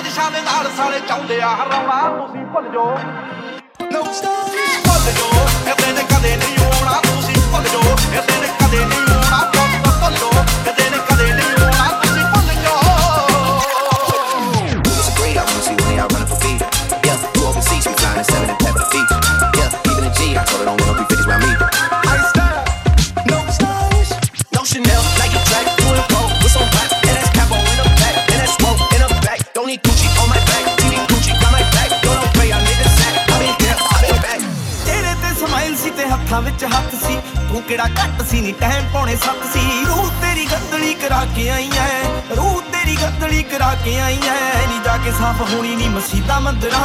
ਸਾਜ਼ਿਸ਼ਾਂ ਦੇ ਨਾਲ ਸਾਲੇ ਚਾਹੁੰਦੇ ਆ ਹਰਾਉਣਾ ਤੁਸੀਂ ਭੁੱਲ ਜਾਓ। ਨੋ ਸਟਾਪ ਭੁੱਲ ਜਾਓ। ਸਮਾਈਲ ਸੀ ਤੇ ਹੱਥਾਂ ਵਿੱਚ ਹੱਥ ਸੀ। ਤੂੰ ਕਿਹੜਾ ਘੱਟ ਸੀ ਨਹੀਂ ਟਾਈਮ ਪੌਣੇ ਸੱਤ ਸੀ। ਰੂਹ ਤੇਰੀ ਗੱਦੜੀ ਕਰਾ ਕੇ ਆਈ ਐ, ਰੂਹ ਤੇਰੀ ਗੱਦੜੀ ਕਰਾ ਕੇ ਆਈ ਐ। ਨਹੀਂ ਜਾ ਕੇ ਸਾਫ਼ ਹੋਣੀ ਨਹੀਂ ਮਸੀਤਾ ਮੰਦਰਾ।